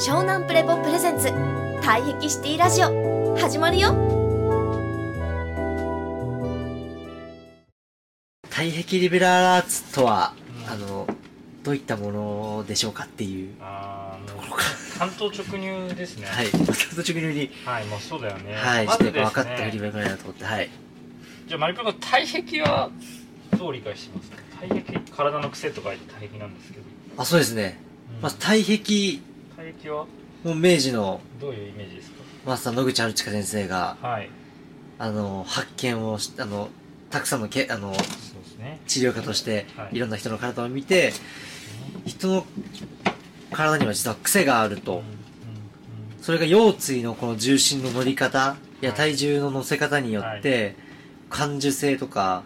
湘南プレポプレゼンツ。退壁シティラジオ。始まるよ。退壁リベラルアーツとは、うんあのどういったものでしょうかっていう。ところか。関東直入ですね。はい。また途中に。はい、もうそうだよね。はいちょっとやっぱ分かってくれるばいいかなと思って。はい。じゃあマリプロの体壁はどう理解してますか？体壁体の癖とか言って体壁なんですけど、あそうですね、うん。まず退壁は？もう明治のどういうイメージですマスター野口春近先生がかはい。あの発見をしあのたくさんのけあのね。治療家として、はい。い、ろんな人の体を見て人の体には実は癖があると、うんうんそれが腰椎のこの重心の乗り方やはい。体重の乗せ方によって、感受性とか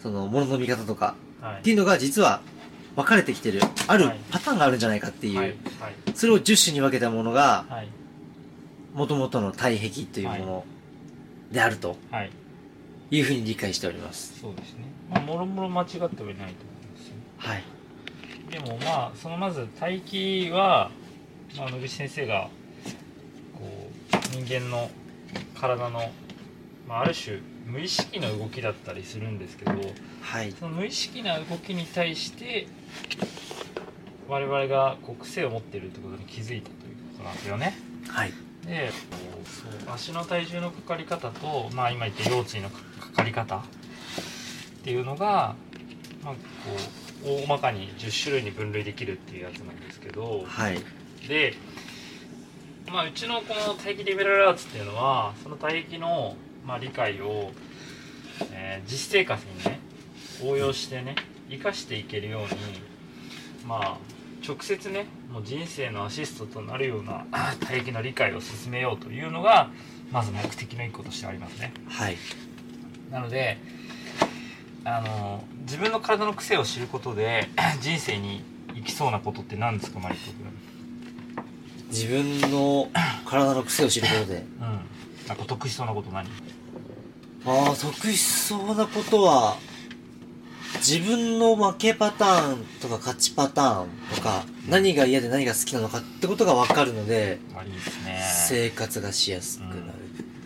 その物の見方とかはい。っていうのが実は分かれてきてるあるはい。パターンがあるんじゃないかっていう、はい。はい。それを10種に分けたものがはい。元々の体壁というものであるとはい。いうふうに理解しております。そうですね。まあもろもろ間違ってはいないと思いますよはい。でもまあそのまず待機は、まあ、野口先生がこう人間の体の、まあ、ある種無意識の動きだったりするんですけどはい。その無意識な動きに対して我々がこう癖を持っているってことに気づいたということなんですよね。はい。でこうそう足の体重のかかり方と、まあ、今言った腰椎のかかかり方っていうのが、まあ、こう大まかに10種類に分類できるっていうやつなんですけどはい。で、まあ、うちのこの待機リベラルアーツっていうのはその待機の、まあ、理解を、えー実生活にね応用してね生かしていけるようにまあ直接ねもう人生のアシストとなるようなあ待機の理解を進めようというのがまず目的の一個としてありますね。はい。なのであの自分の体の癖を知ることで 人生に生きそうなことって何ですかマリコ君？自分の体の癖を知ることで。うん。なんか得しそうなこと何？ああ得しそうなことは自分の負けパターンとか勝ちパターンとか何が嫌で何が好きなのかってことが分かるのであいいですね。生活がしやすくなる、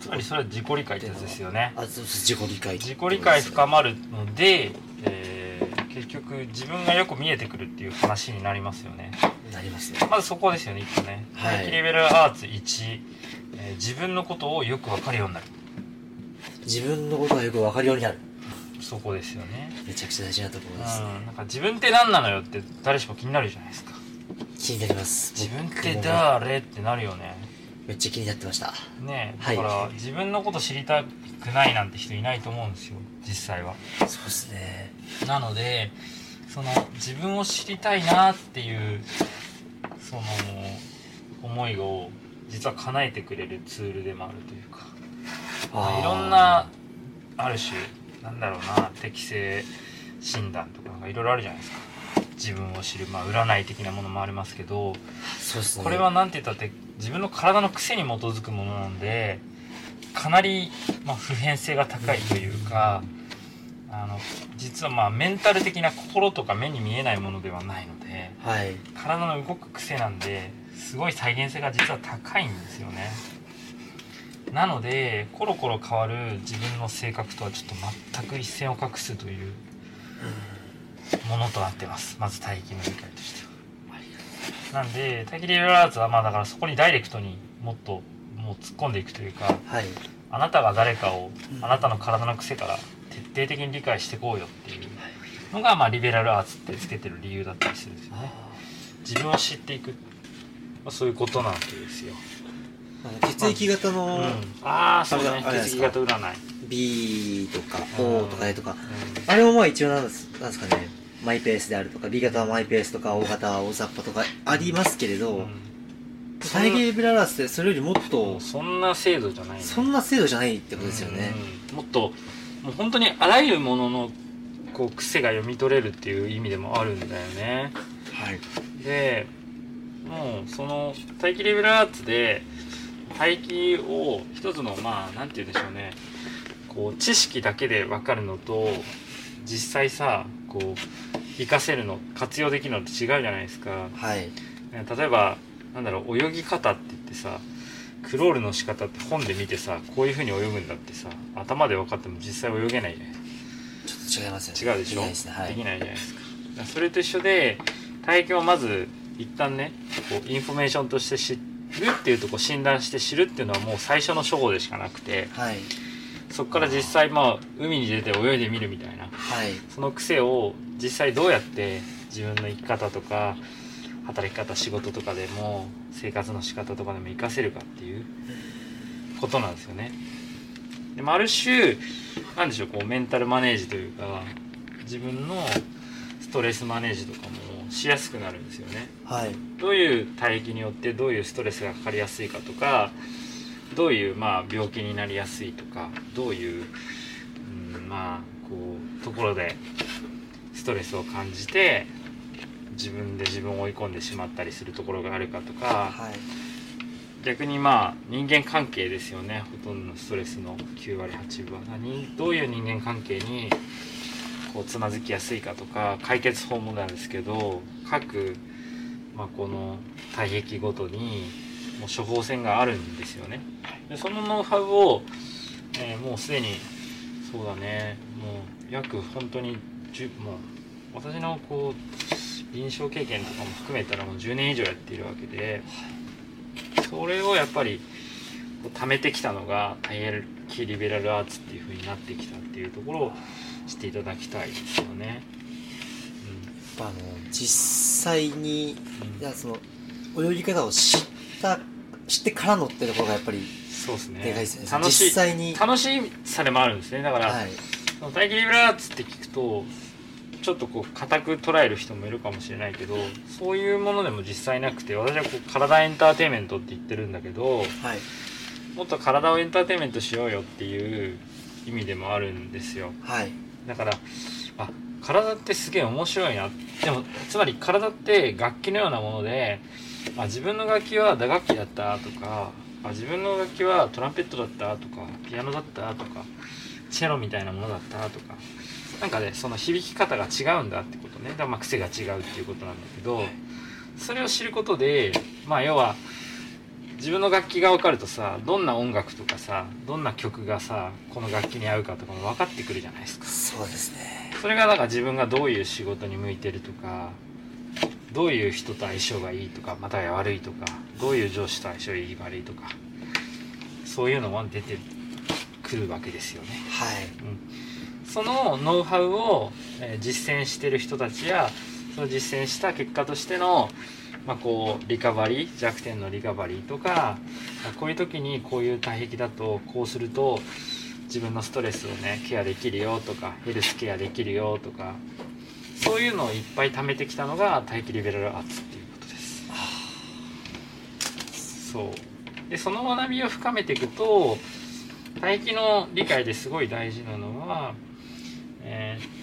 つまりそれは自己理解ってやつですよね。あそう自己理解自己理解深まるので、えー結局自分がよく見えてくるっていう話になりますよね。なりますね。まずそこですよね一個ね。はい。レベルアーツ1、えー自分のことをよく分かるようになる自分のことがよく分かるようになる。そこですよね。めちゃくちゃ大事なとこうんろです。ね、なんか自分って何なのよって誰しも気になるじゃないですか。気になります。自分って誰ってなるよね。めっちゃ気になってました。ねはい。だから、自分のこと知りたくないなんて人いないと思うんですよ。実際は。そうですね。なのでその自分を知りたいなっていうその思いを実は叶えてくれるツールでもあるというかまあー。いろんなある種なんだろうな適性診断とかなんかいろいろあるじゃないですか。自分を知る、まあ、占い的なものもありますけどね。これは何て言ったって自分の体の癖に基づくものなんでかなり、まあ、普遍性が高いというかあの実はまあメンタル的な心とか目に見えないものではないのではい。体の動く癖なんですごい再現性が実は高いんですよねなのでコロコロ変わる自分の性格とはちょっと全く一線を画すというものとなってます。まず待機の理解としては。なんで待機リベラルアーツはまあだからそこにダイレクトにもっともう突っ込んでいくというかはい。あなたが誰かをうん。あなたの体の癖から徹底的に理解していこうよっていうのがまあリベラルアーツってつけてる理由だったりするんですよね。自分を知っていく、まあ、そういうことなわけですよ、血液型のうん、ああそうだね血液型占い、B とかうん O とか A とか。うあれもまあ一応なんですなんですかね。マイペースであるとか B 型はマイペースとか O 型は大雑把とかありますけれど、ん。体芸ブララースってそれよりもっとそんな制度じゃないね。そんな精度じゃないってことですよね、うん。もっともう本当にあらゆるもののこう癖が読み取れるっていう意味でもあるんだよね。はい。でもうその待機レベルアーツで待機を一つのまあなんて言うんでしょうね。こう知識だけで分かるのと実際さこう活かせるの活用できるのって違うじゃないですか。はい。ね例えばなんだろう泳ぎ方って言ってさクロールの仕方って本で見てさこういう風に泳ぐんだってさ頭で分かっても実際泳げないじゃない。ちょっと違いますよね。違うでしょ？ないですね。はい。できないじゃないですか。それと一緒で体癖をまず一旦ねこうインフォメーションとして知るっていうとこ診断して知るっていうのはもう最初の初歩でしかなくてはいそこから実際まあ海に出て泳いでみるみたいなはいその癖を実際どうやって自分の生き方とか働き方仕事とかでも生活の仕方とかでも活かせるかっていうことなんですよね。でもある種なんでしょうこうメンタルマネージというか自分のストレスマネージとかもしやすくなるんですよね。はい。どういう帯域によってどういうストレスがかかりやすいかとかどういうまあ病気になりやすいとかどういう、うん、まあこうところでストレスを感じて自分で自分を追い込んでしまったりするところがあるかとか。はい。逆にまあ人間関係ですよね。ほとんどのストレスの9割8分は。何？どういう人間関係にこうつまずきやすいかとか解決法もなんですけど各、まあ、この体液ごとにもう処方箋があるんですよね。でそのノウハウを、えーもうすでにそうだねもう約本当に10もう私のこう臨床経験とかも含めたらもう10年以上やっているわけでそれをやっぱりこう貯めてきたのがタイエキリベラルアーツっていう風になってきたっていうところを知っていただきたいですよね。やっぱあの実際にうんその泳ぎ方を知った知ってからのってところがやっぱりそうですね。でかいですね楽しい実際に楽しさでもあるんですね。だから、はいそのタイキリベラーツって聞くとちょっとこう硬く捉える人もいるかもしれないけどそういうものでも実際なくて私はこう体エンターテインメントって言ってるんだけどはいもっと体をエンターテインメントしようよっていう意味でもあるんですよ。はいだからあ体ってすげえ面白いな。でもつまり体って楽器のようなものであ自分の楽器は打楽器だったとかあ自分の楽器はトランペットだったとかピアノだったとかチェロみたいなものだったとかなんかねその響き方が違うんだってことね。だからまあ癖が違うっていうことなんだけどそれを知ることでまあ要は自分の楽器が分かるとさどんな音楽とかさどんな曲がさこの楽器に合うかとかも分かってくるじゃないですか。そうですね。それがだから自分がどういう仕事に向いてるとかどういう人と相性がいいとかまたは悪いとかどういう上司と相性いい悪いとかそういうのが出てくるわけですよね。はい。そのノウハウを、えー実践してる人たちやその実践した結果としての、まあ、こうリカバリー弱点のリカバリーとかあこういう時にこういう体壁だとこうすると自分のストレスをねケアできるよとかヘルスケアできるよとかそういうのをいっぱい貯めてきたのが待機リベラルアーツっていうことです。そうでその学びを深めていくと待機の理解ですごい大事なのは、えー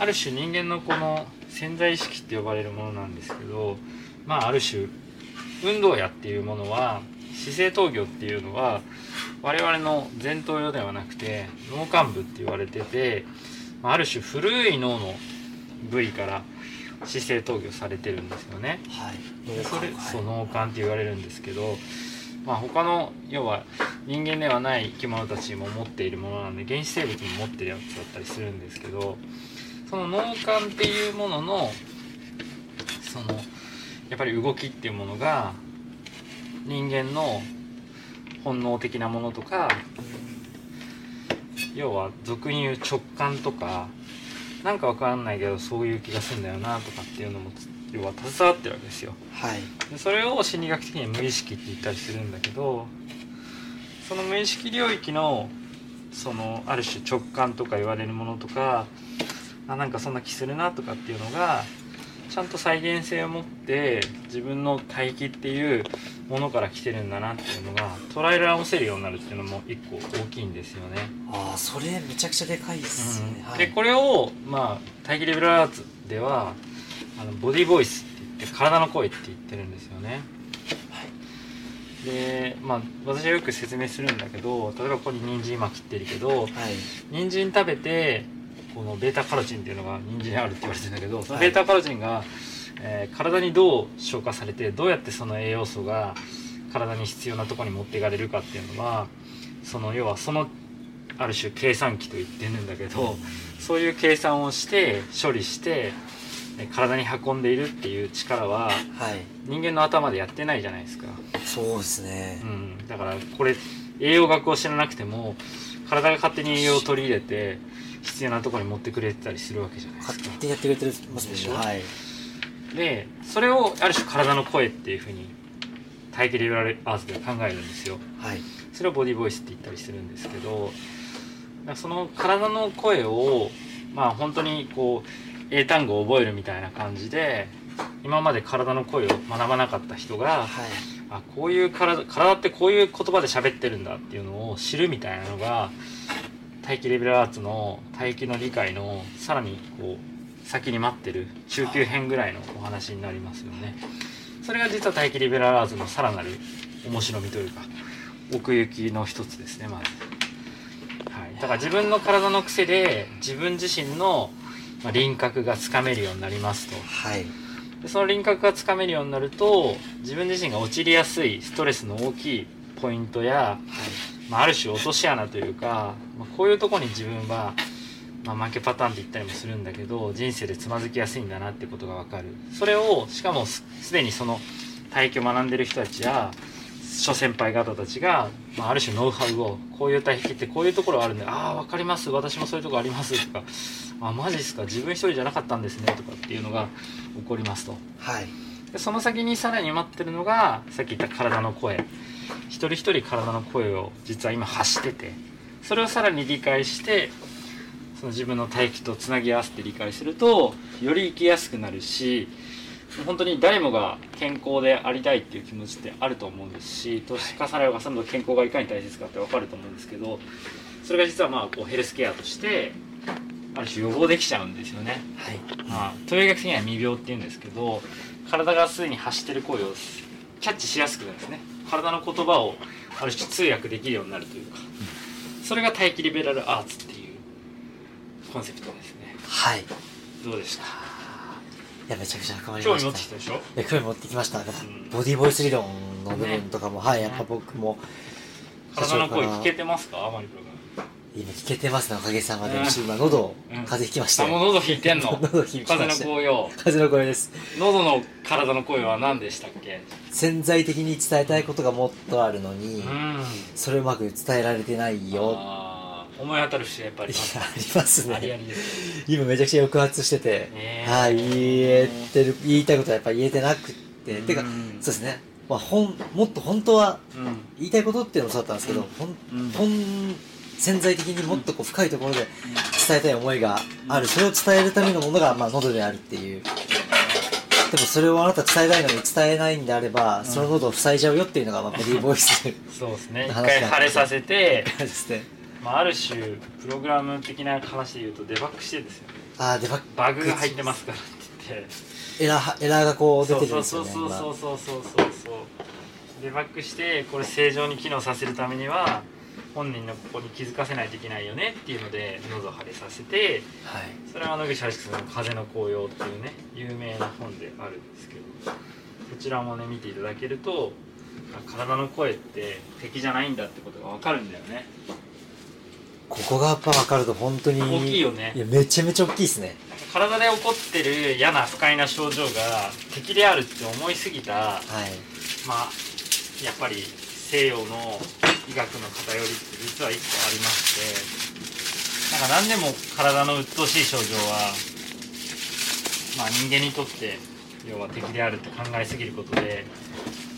ある種人間のこの潜在意識って呼ばれるものなんですけどまあある種運動野っていうものは姿勢闘技っていうのは我々の前頭葉ではなくて脳幹部って言われててまあある種古い脳の部位から姿勢闘技をされてるんですよね。はいでそれはいそう脳幹って言われるんですけど、まあ、他の要は人間ではない生き物たちも持っているものなんで原始生物も持ってるやつだったりするんですけどその脳幹っていうもののそのやっぱり動きっていうものが人間の本能的なものとか要は俗に言う直感とかなんかわかんないけどそういう気がするんだよなとかっていうのも要は携わってるわけですよ。はい。でそれを心理学的には無意識って言ったりするんだけどその無意識領域のそのある種直感とか言われるものとかあなんかそんな気するなとかっていうのがちゃんと再現性を持って自分の大気っていうものから来てるんだなっていうのが捉え直せるようになるっていうのも一個大きいんですよね。ああそれめちゃくちゃでかいですね、はいでこれをまあ待機レベルアーツではあのボディーボイスって言って体の声って言ってるんですよね。でまあ私はよく説明するんだけど例えばここに人参今切ってるけどはい人参食べてこのベータカロチンっていうのが人参にあるって言われてるんだけどそのはい。ベータカロチンが、えー体にどう消化されてどうやってその栄養素が体に必要なところに持っていかれるかっていうのはその要はそのある種計算機と言ってるんだけどそういう計算をして処理してえー体に運んでいるっていう力ははい。人間の頭でやってないじゃないですか。そうですね。うん、だからこれ栄養学を知らなくても体が勝手に栄養を取り入れて必要なところに持ってくれてたりするわけじゃないですか。勝手にやってくれてますでしょ？ねはい。でそれをある種体の声っていうふうに体系リベラルアーツでは考えるんですよ。はい。それをボディボイスって言ったりするんですけどその体の声をまあ本当にこう英単語を覚えるみたいな感じで今まで体の声を学ばなかった人がはい。あこういう体体ってこういう言葉で喋ってるんだっていうのを知るみたいなのが大気レベルアーツの大気の理解のさらにこう先に待ってる中級編ぐらいのお話になりますよね。それが実は大気リベラルアーツのさらなる面白みというか奥行きの一つですねまず、はい、だから自分の体の癖で自分自身のまあ輪郭がつかめるようになりますと。はいでその輪郭がつかめるようになると自分自身が陥りやすいストレスの大きいポイントや、まあ、ある種落とし穴というか、まあ、こういうところに自分は、まあ、負けパターンって言ったりもするんだけど人生でつまずきやすいんだなってことが分かる。それをしかもすすでにその体系を学んでる人たちや諸先輩方たちが、まあ、ある種ノウハウをこういう体壁ってこういうところあるんでああ分かります。私もそういうところあります。とかあマジですか？自分一人じゃなかったんですねとかっていうのが起こりますと。はい。でその先にさらに待ってるのがさっき言った体の声。一人一人体の声を実は今発しててそれをさらに理解してその自分の体気とつなぎ合わせて理解するとより生きやすくなるし本当に誰もが健康でありたいっていう気持ちってあると思うんですし年重ねれば重ねるほど健康がいかに大切かって分かると思うんですけどそれが実はまあこうヘルスケアとしてある種予防できちゃうんですよね。はい。まあ、東洋医学的には未病っていうんですけど体がすでに発してる声をキャッチしやすくなるんですね。体の言葉をある種通訳できるようになるというか。それが大気リベラルアーツっていうコンセプトですね。はい。いどうでしたやめちゃくちゃ深まり興味ました。持ってきたでしょ？興味持ってきました。ボディーボイス理論の部分とかも、はいやっぱ僕も体の声聞けてますか？マリプロ今聞けてますねおかげさまで。うん。今喉うん。風邪ひきましたあもうよ喉引いてんの？喉引きま風の紅葉風の声です。喉の体の声は何でしたっけ？潜在的に伝えたいことがもっとあるのに、うん。それをうまく伝えられてないよ。思い当たる節がやっぱり。ありますね。りです。今めちゃくちゃ抑圧してて、ねえ。はい言えてる言いたいことはやっぱ言えてなくて、て。かうん。そうですね、まあ、ほんもっと本当はうん。言いたいことっていうのもそうだったんですけど、ほんうん。ほん潜在的にもっとこう深いところで伝えたい思いがある。それを伝えるためのものが、まあ、喉であるっていう。でもそれをあなた伝えたいのに伝えないんであれば、その喉を塞いじゃうよっていうのが、まあ、ボディーボイスそうですね。一回腫れさせて、まあ、ある種プログラム的な話で言うとデバッグしてですよね。ああでババグが入ってますからって言って。エラーエラーがこう出てるんですよねそうそうそうそうそうそうそう。デバッグしてこれ正常に機能させるためには本人のここに気づかせないといけないよねっていうので喉を腫れさせて今はい。それは野口春樹さんの「風の紅葉」っていうね有名な本であるんですけどこちらもね見ていただけるとあ体の声って敵じゃないんだってことが分かるんだよね。ここがやっぱ分かると本当に大きいよね。いやめちゃめちゃ大きいですね。体で起こってる嫌な不快な症状が敵であるって思いすぎたはい。まあやっぱり西洋の医学の偏りって実は一個ありましてなんか何でも体の鬱陶しい症状はまあ人間にとって要は敵であるって考えすぎることで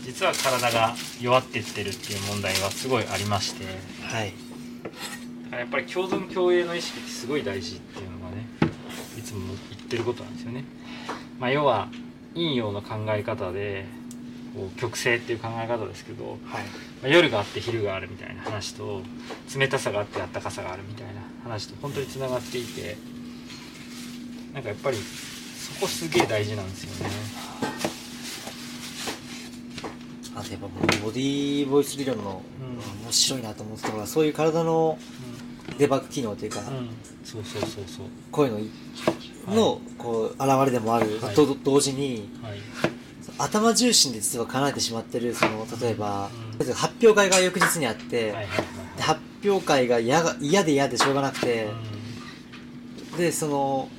実は体が弱ってってるっていう問題はすごいありましてはいだからやっぱり共存共栄の意識ってすごい大事っていうのがねいつも言ってることなんですよね。まあ、要は陰陽の考え方で極性っていう考え方ですけど、はい。まあ、夜があって昼があるみたいな話と冷たさがあってあったかさがあるみたいな話と本当につながっていてなんかやっぱりそこすげえ大事なんですよね。あとやっぱボディーボイス理論のうん。面白いなと思ったのがそういう体のデバッグ機能というか、うん、そうそうそうそう。声のい。のこう現れでもある。はい。と同時にはい頭重心で実は叶えてしまってるその例えばうん。発表会が翌日にあって、発表会が嫌が嫌で嫌でしょうがなくて、はいでその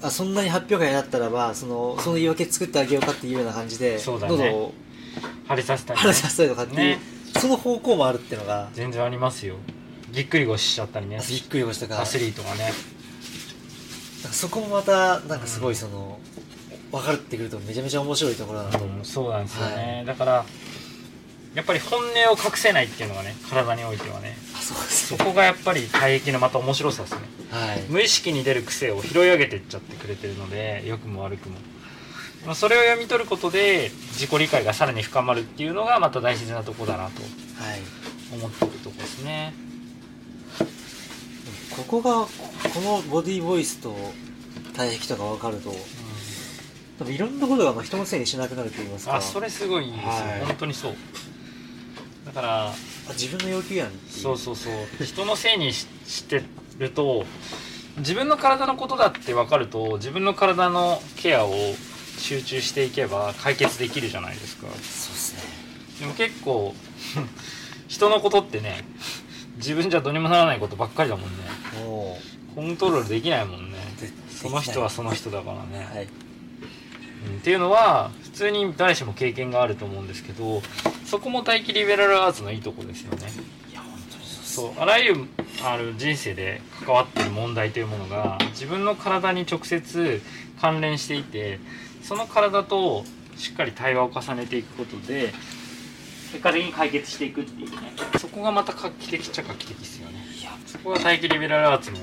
あそんなに発表会だったらばそのその言い訳作ってあげようかっていうような感じで喉をうん晴れさせたりね。晴らさせたりとかっていう、ね。その方向もあるっていうのが。全然ありますよ。ぎっくり腰しちゃったりね。びっくりしたか。アスリートがね。そこもまたなんかすごいその、分かってくるとめちゃめちゃ面白いところだなと思う、うんそうなんですよね、はだからやっぱり本音を隠せないっていうのがね体においてはね。あそそこがやっぱり体液のまた面白さですね。はい。無意識に出る癖を拾い上げていっちゃってくれてるので良くも悪くも。まあそれを読み取ることで自己理解がさらに深まるっていうのがまた大切なとこだなとはい。思ってるとこですね。ここがこのボディーボイスと体壁とか分かると多分いろんなことがまあ人のせいにしなくなると言いますか。あそれすごいですよ、はい。本当にそう。だからあ自分の要求やんそうそうそう。人のせいにししてると自分の体のことだって分かると自分の体のケアを集中していけば解決できるじゃないですか。そうですね。でも結構 人のことってね自分じゃどうにもならないことばっかりだもんね。もコントロールできないもんね。その人はその人だからね、はい。うんっていうのは普通に誰しも経験があると思うんですけどそこも待機リベラルアーツのいいとこですよね。いや本当にそうあらゆるある人生で関わってる問題というものが自分の体に直接関連していてその体としっかり対話を重ねていくことで結果的に解決していくっていうね。そこがまた画期的っちゃ画期的ですよね。いや。そこが待機リベラルアーツの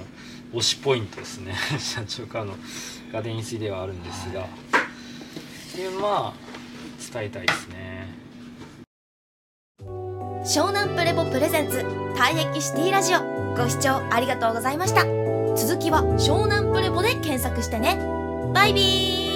推しポイントですね。社長からのガデン水ではあるんですが、っていうのは伝えたいですね。湘南プレボプレゼンツ退役シティラジオ。ご視聴ありがとうございました。続きは湘南プレボで検索してね。バイビー。